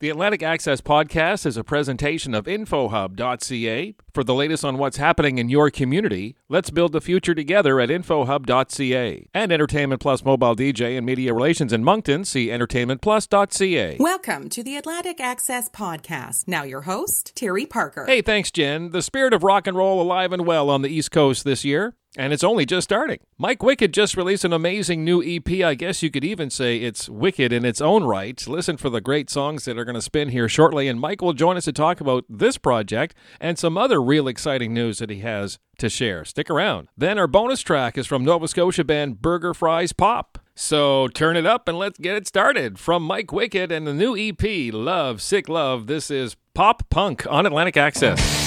The Atlantic Access Podcast is a presentation of InfoHub.ca. For the latest on what's happening in your community, let's build the future together at InfoHub.ca. And Entertainment Plus Mobile DJ and Media Relations in Moncton, see EntertainmentPlus.ca. Welcome to the Atlantic Access Podcast. Now, your host, Terry Parker. Hey, thanks, Jen. The spirit of rock and roll alive and well on the East Coast this year. And it's only just starting. Mike Wicked just released an amazing new EP. I guess you could even say it's wicked in its own right. Listen for the great songs that are going to spin here shortly. And Mike will join us to talk about this project and some other real exciting news that he has to share. Stick around. Then our bonus track is from Nova Scotia band Burger Fries Pop. So turn it up and let's get it started. From Mike Wicked and the new EP, Love, Sick Love, this is Pop Punk on Atlantic Access.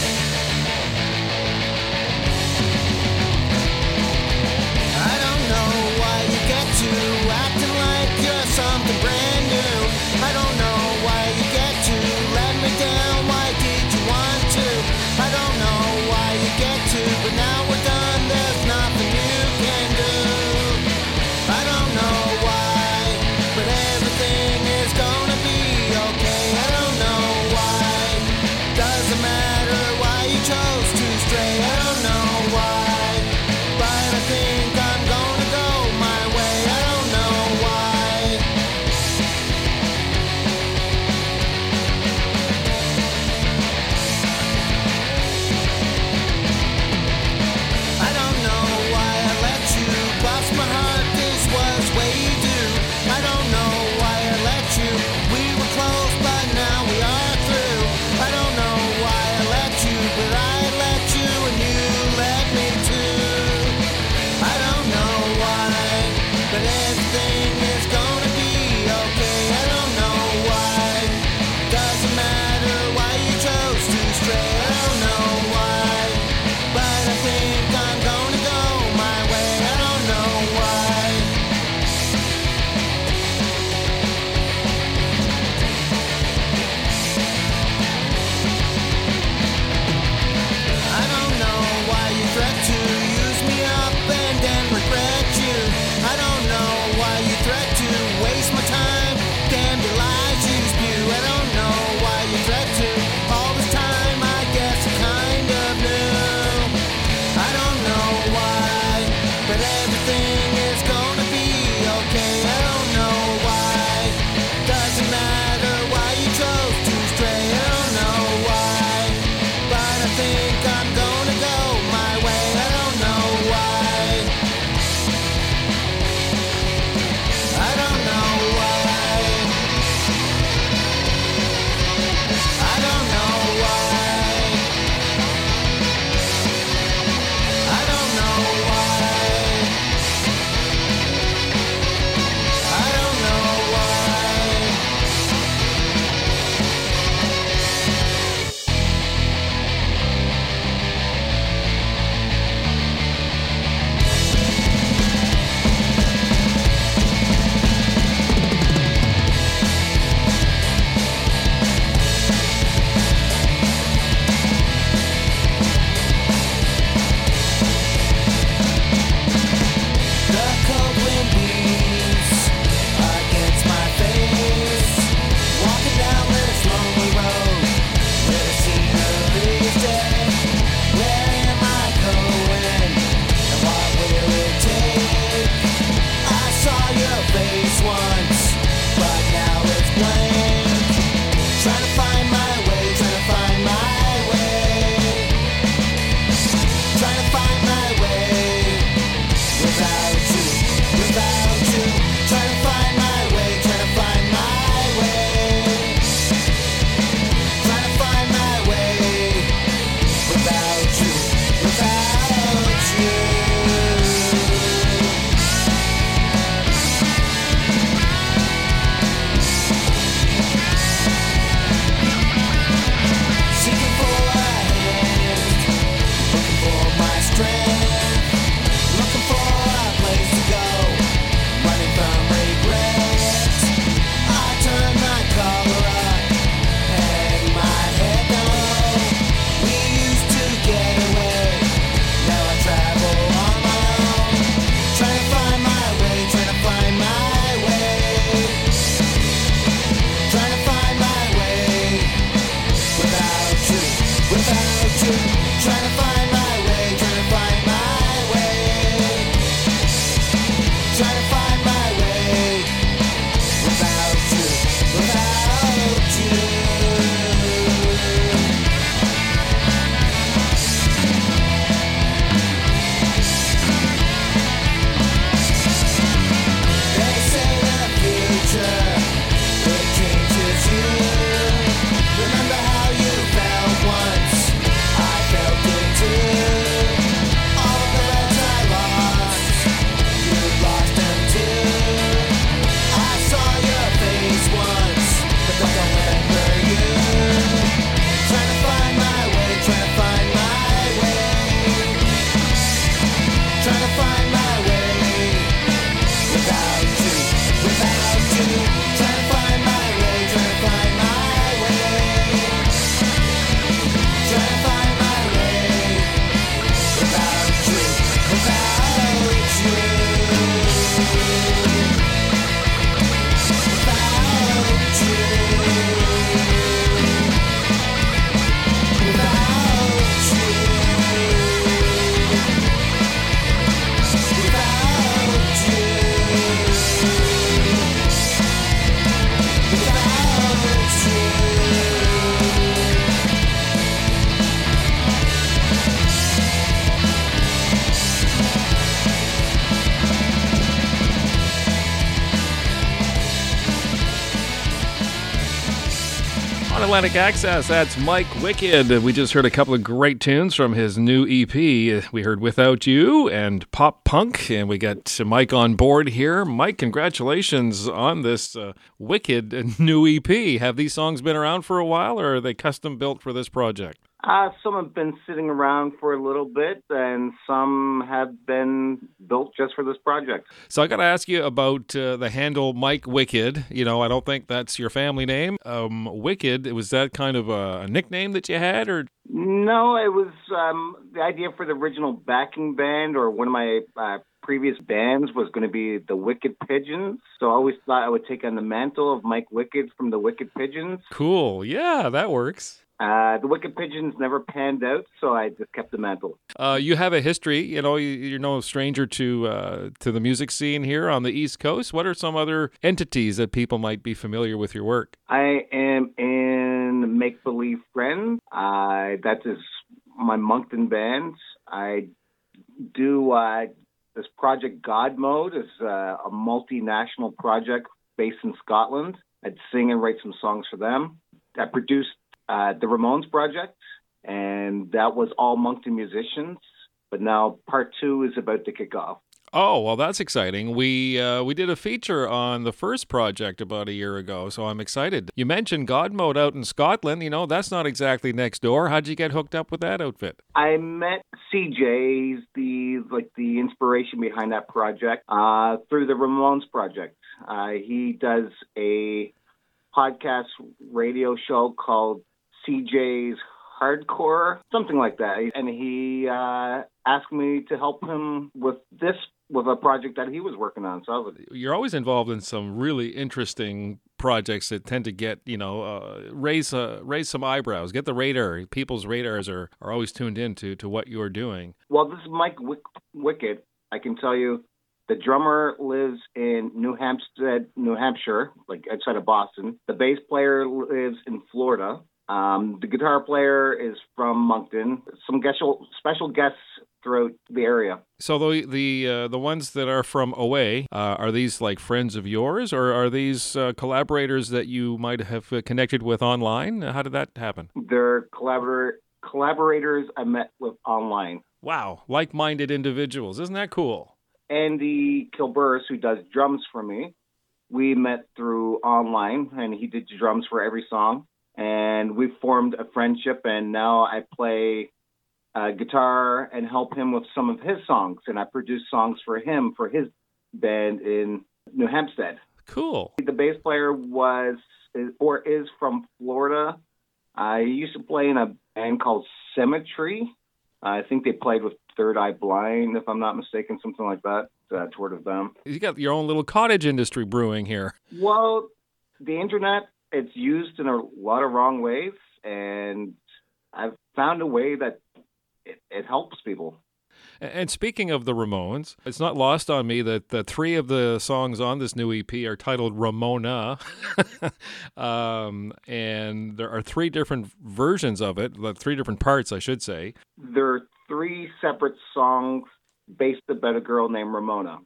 Atlantic Access, that's Mike Wicked. We just heard a couple of great tunes from his new EP. We heard Without You and Pop Punk, and we got Mike on board here. Mike, congratulations on this uh, Wicked new EP. Have these songs been around for a while, or are they custom built for this project? Uh, some have been sitting around for a little bit, and some have been built just for this project. So I got to ask you about uh, the handle Mike Wicked. You know, I don't think that's your family name. Um, Wicked was that kind of a, a nickname that you had, or no? It was um, the idea for the original backing band, or one of my uh, previous bands was going to be the Wicked Pigeons. So I always thought I would take on the mantle of Mike Wicked from the Wicked Pigeons. Cool. Yeah, that works. Uh, the Wicked Pigeons never panned out, so I just kept the mantle. Uh, you have a history, you know. You're no stranger to uh, to the music scene here on the East Coast. What are some other entities that people might be familiar with your work? I am in Make Believe Friends. Uh, that is my Moncton band. I do uh, this project God Mode is uh, a multinational project based in Scotland. I'd sing and write some songs for them. I produced uh, the Ramones project, and that was all Moncton musicians. But now part two is about to kick off. Oh well, that's exciting. We uh, we did a feature on the first project about a year ago, so I'm excited. You mentioned God Mode out in Scotland. You know that's not exactly next door. How'd you get hooked up with that outfit? I met CJ, the like the inspiration behind that project, uh, through the Ramones project. Uh, he does a podcast radio show called CJ's Hardcore, something like that. And he uh, asked me to help him with this with a project that he was working on. So was, you're always involved in some really interesting projects that tend to get you know uh, raise uh, raise some eyebrows, get the radar. People's radars are, are always tuned in to, to what you're doing. Well, this is Mike Wick- Wicked. I can tell you, the drummer lives in New Hampstead, New Hampshire, like outside of Boston. The bass player lives in Florida. Um, the guitar player is from Moncton. Some special special guests throughout the area. So the the uh, the ones that are from away uh, are these like friends of yours, or are these uh, collaborators that you might have uh, connected with online? How did that happen? They're collaborator collaborators I met with online. Wow, like-minded individuals, isn't that cool? Andy Kilburris, who does drums for me, we met through online, and he did drums for every song and we formed a friendship. And now I play uh, guitar and help him with some of his songs, and I produce songs for him for his band in New Hampstead. Cool. The bass player was or is from Florida. I used to play in a band called Symmetry. I think they played with Third Eye Blind, if I'm not mistaken, something like that. Uh, toward of them. You got your own little cottage industry brewing here. Well, the internet it's used in a lot of wrong ways, and I've found a way that it, it helps people. And speaking of the Ramones, it's not lost on me that the three of the songs on this new EP are titled Ramona. um, and there are three different versions of it, three different parts, I should say. There are three separate songs based about a girl named Ramona.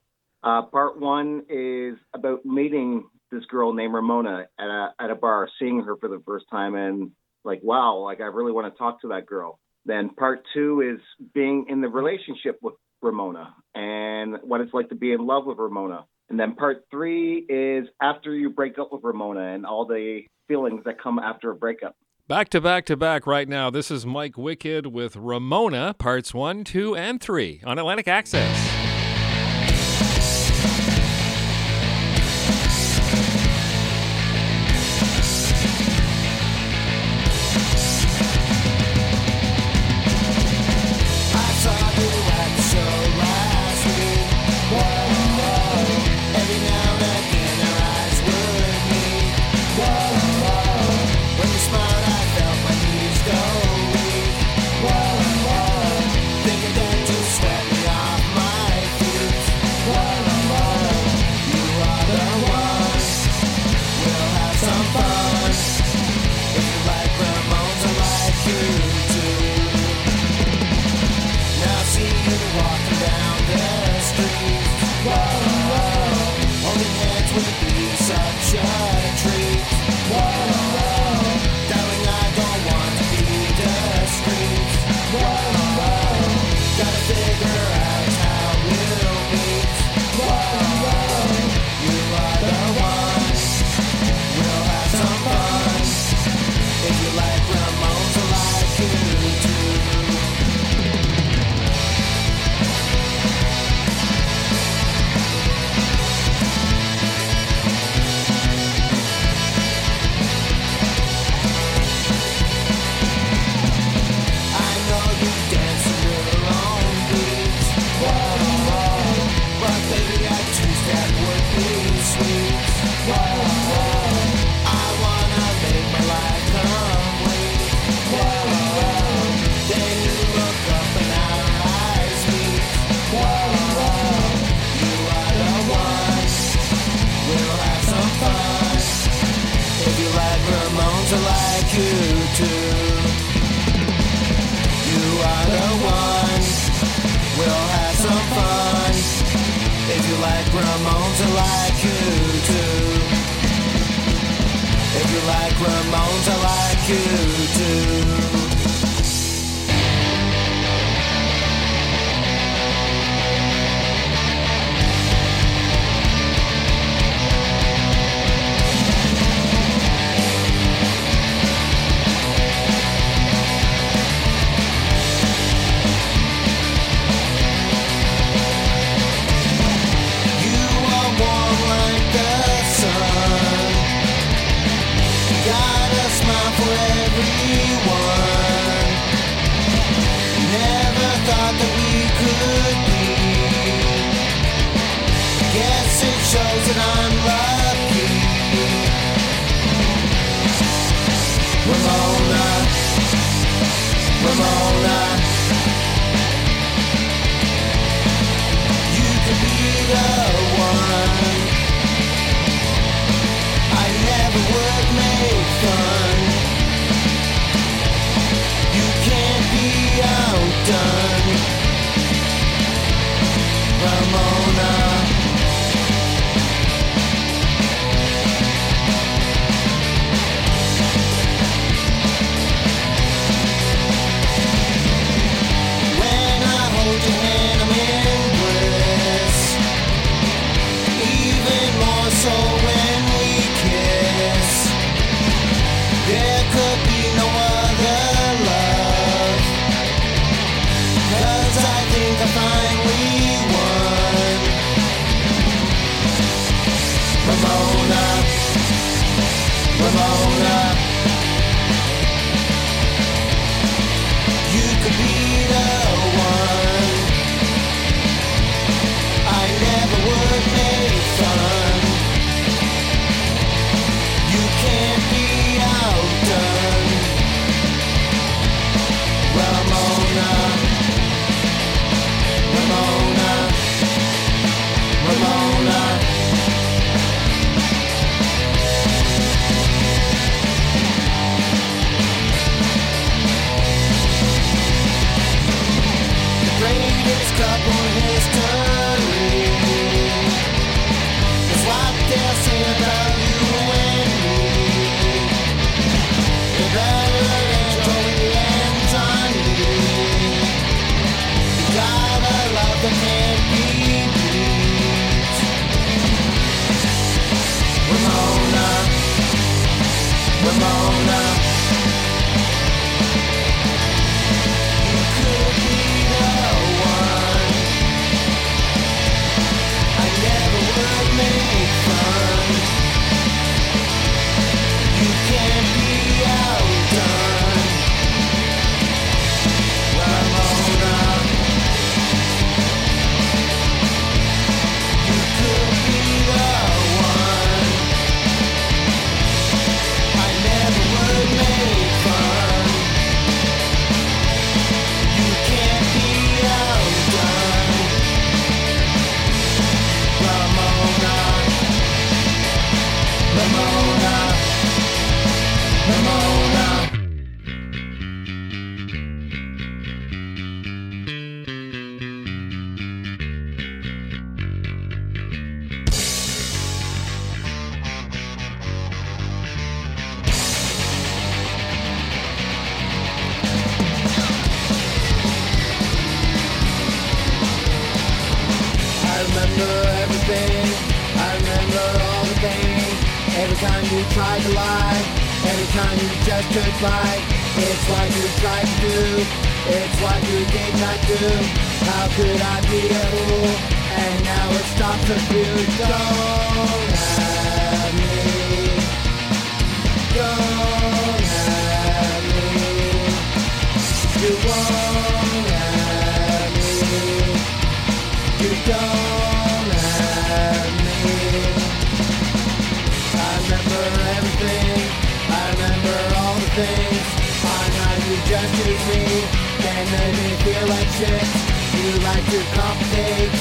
Uh, part one is about meeting this girl named Ramona at a at a bar, seeing her for the first time, and like, wow, like I really want to talk to that girl. Then part two is being in the relationship with Ramona and what it's like to be in love with Ramona. And then part three is after you break up with Ramona and all the feelings that come after a breakup. Back to back to back right now. This is Mike Wicked with Ramona, parts one, two, and three on Atlantic Access. Time you lie, every time you just could fight. It's what you tried to do, it's what you did not do. How could I be a fool? And now it stops if you don't have me. Don't have me. You won't have me. You don't remember all the things. On how you just use me. Then made me feel like shit. You like to complicate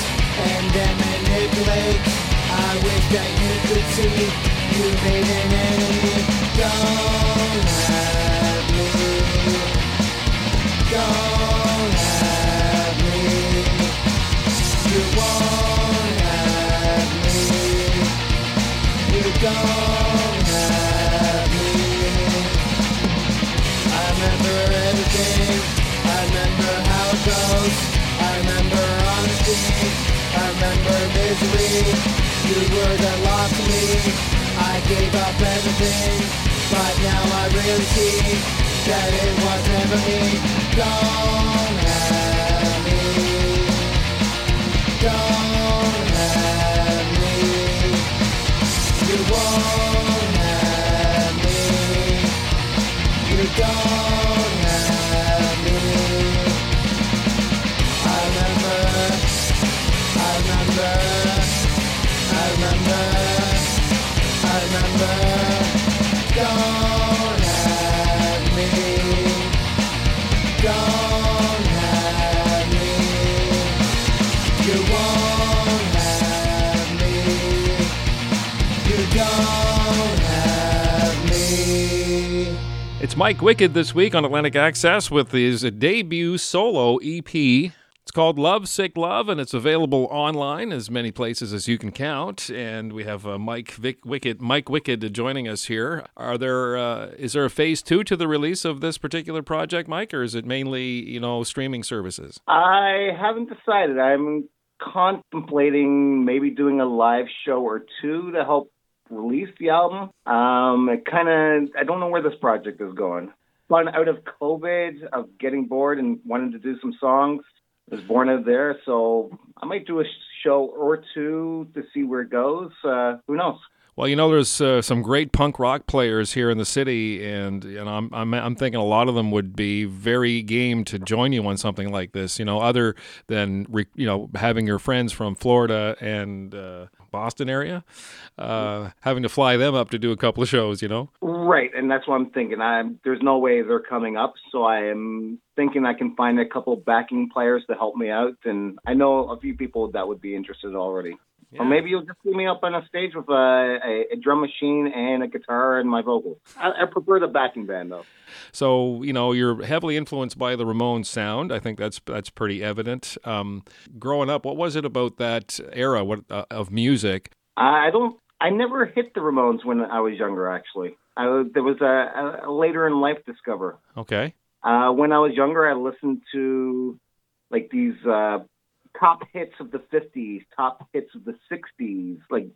and then manipulate. I wish that you could see you made an enemy. Don't have me. Don't have me. You won't have me. You don't I remember misery. You were the loss to me. I gave up everything, but now I really see that it was never me. Don't have me. Don't have me. You won't have me. You don't It's Mike Wicked this week on Atlantic Access with his debut solo EP. It's called Love Sick Love, and it's available online as many places as you can count. And we have uh, Mike Vic Wicked, Mike Wicked, joining us here. Are there uh, is there a phase two to the release of this particular project, Mike, or is it mainly you know streaming services? I haven't decided. I'm contemplating maybe doing a live show or two to help release the album. Um, it kind of, I don't know where this project is going. Fun out of COVID, of getting bored and wanting to do some songs. I was born out there, so I might do a show or two to see where it goes. Uh, who knows? Well, you know, there's uh, some great punk rock players here in the city, and know, I'm, I'm I'm thinking a lot of them would be very game to join you on something like this. You know, other than re, you know having your friends from Florida and uh, Boston area, uh, having to fly them up to do a couple of shows. You know, Right, and that's what I'm thinking. I'm, there's no way they're coming up, so I am thinking I can find a couple backing players to help me out, and I know a few people that would be interested already. Or maybe you'll just see me up on a stage with a, a, a drum machine and a guitar and my vocals. I, I prefer the backing band though. So you know you're heavily influenced by the Ramones sound. I think that's that's pretty evident. Um, growing up, what was it about that era what, uh, of music? I don't. I never hit the Ramones when I was younger. Actually, I, there was a, a later in life discover. Okay, Uh, when I was younger, I listened to like these uh, top hits of the 50s, top hits of the 60s, like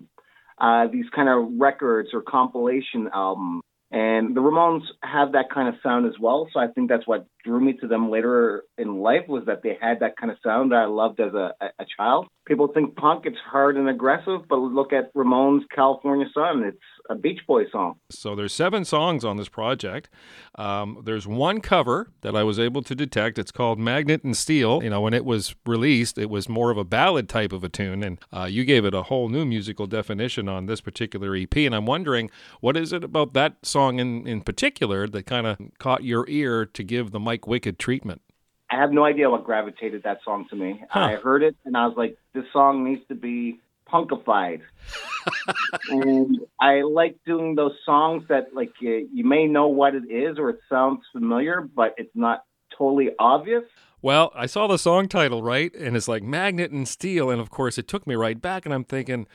uh, these kind of records or compilation albums. And the Ramones have that kind of sound as well. So I think that's what drew me to them later in life was that they had that kind of sound that I loved as a, a child. People think punk, it's hard and aggressive, but look at Ramones' California Sun. It's a Beach Boy song. So there's seven songs on this project. Um, there's one cover that I was able to detect. It's called "Magnet and Steel." You know, when it was released, it was more of a ballad type of a tune, and uh, you gave it a whole new musical definition on this particular EP. And I'm wondering, what is it about that song in in particular that kind of caught your ear to give the Mike Wicked treatment? I have no idea what gravitated that song to me. I heard it and I was like, this song needs to be punkified. and I like doing those songs that like you, you may know what it is or it sounds familiar, but it's not totally obvious. Well, I saw the song title, right? And it's like Magnet and Steel. And of course, it took me right back. And I'm thinking,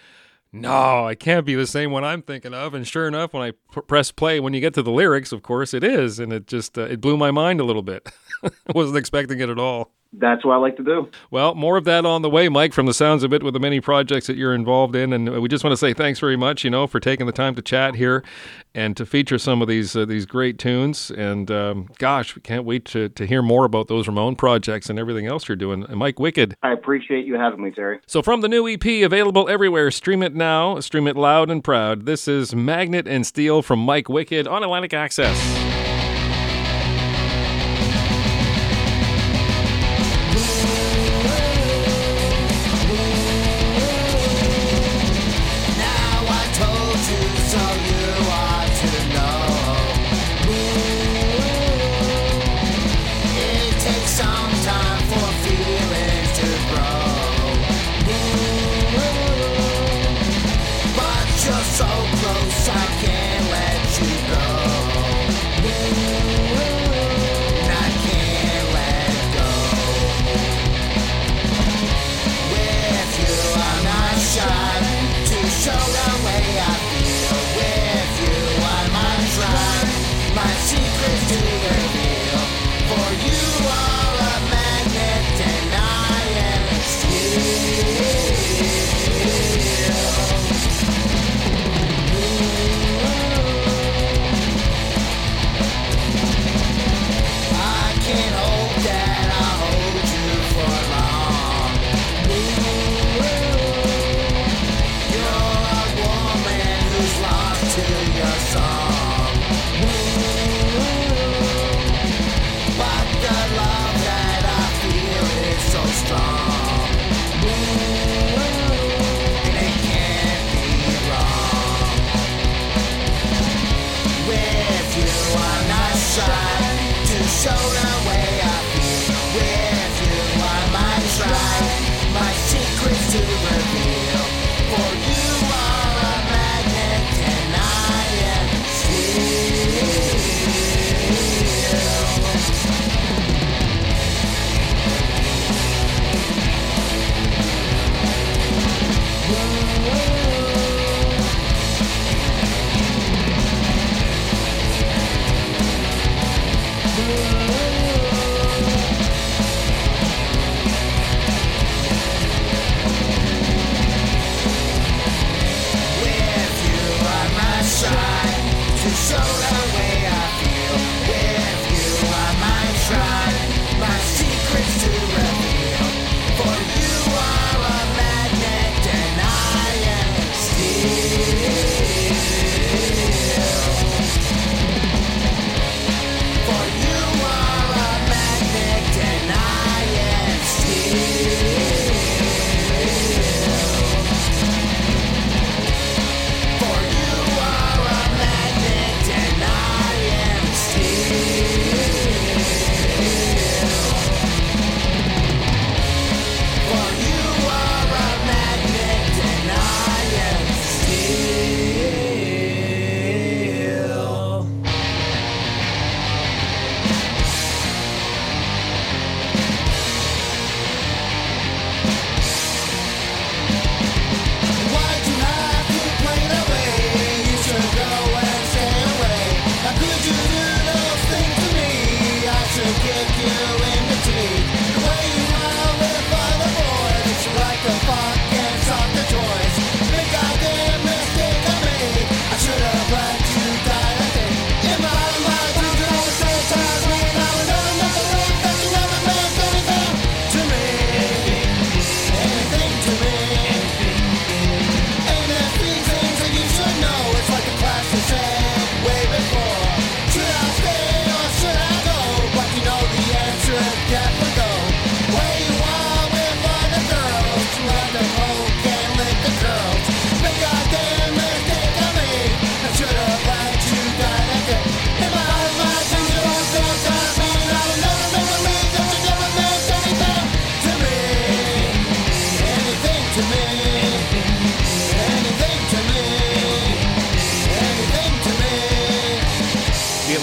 no, it can't be the same one I'm thinking of. And sure enough, when I p- press play, when you get to the lyrics, of course, it is. And it just, uh, it blew my mind a little bit. I wasn't expecting it at all. That's what I like to do. Well, more of that on the way, Mike, from the sounds of it with the many projects that you're involved in. And we just want to say thanks very much, you know, for taking the time to chat here and to feature some of these uh, these great tunes. And um, gosh, we can't wait to, to hear more about those Ramon projects and everything else you're doing. And Mike Wicked. I appreciate you having me, Terry. So, from the new EP available everywhere, stream it now, stream it loud and proud. This is Magnet and Steel from Mike Wicked on Atlantic Access.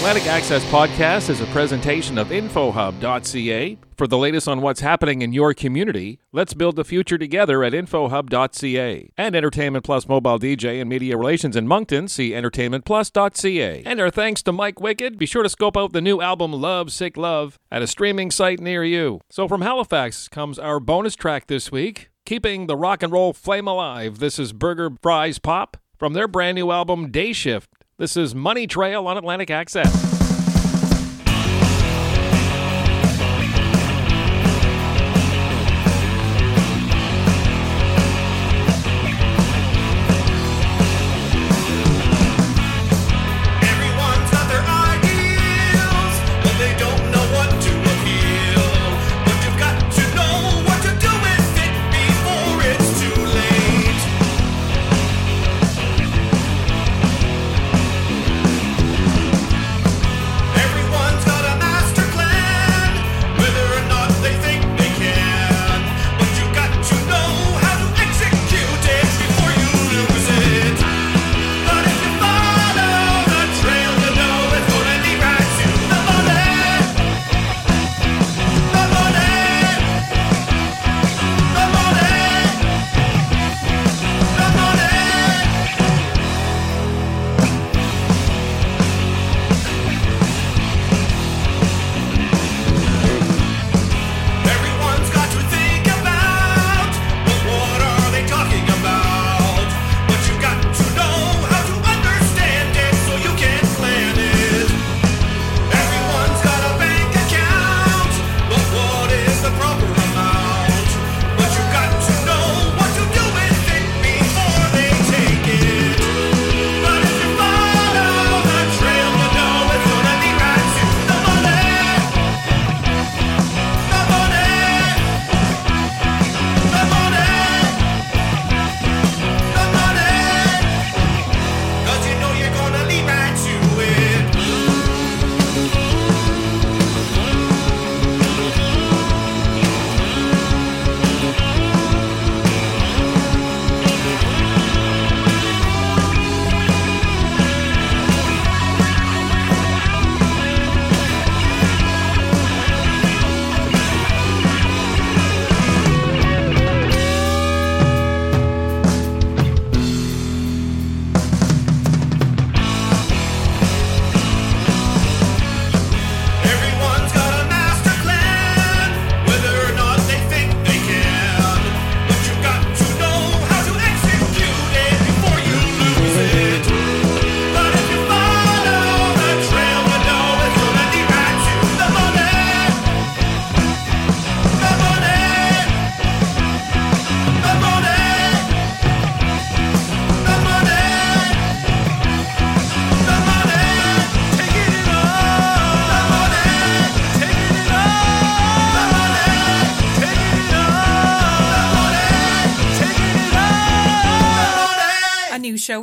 Atlantic Access Podcast is a presentation of InfoHub.ca. For the latest on what's happening in your community, let's build the future together at InfoHub.ca. And Entertainment Plus Mobile DJ and Media Relations in Moncton, see EntertainmentPlus.ca. And our thanks to Mike Wicked. Be sure to scope out the new album Love Sick Love at a streaming site near you. So from Halifax comes our bonus track this week, keeping the rock and roll flame alive. This is Burger Fries Pop from their brand new album Day Shift. This is Money Trail on Atlantic Access.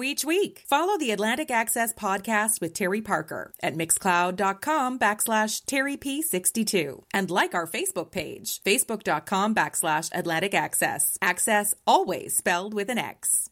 Each week. Follow the Atlantic Access podcast with Terry Parker at mixcloud.com backslash terryp62 and like our Facebook page, facebook.com backslash Atlantic Access. Access always spelled with an X.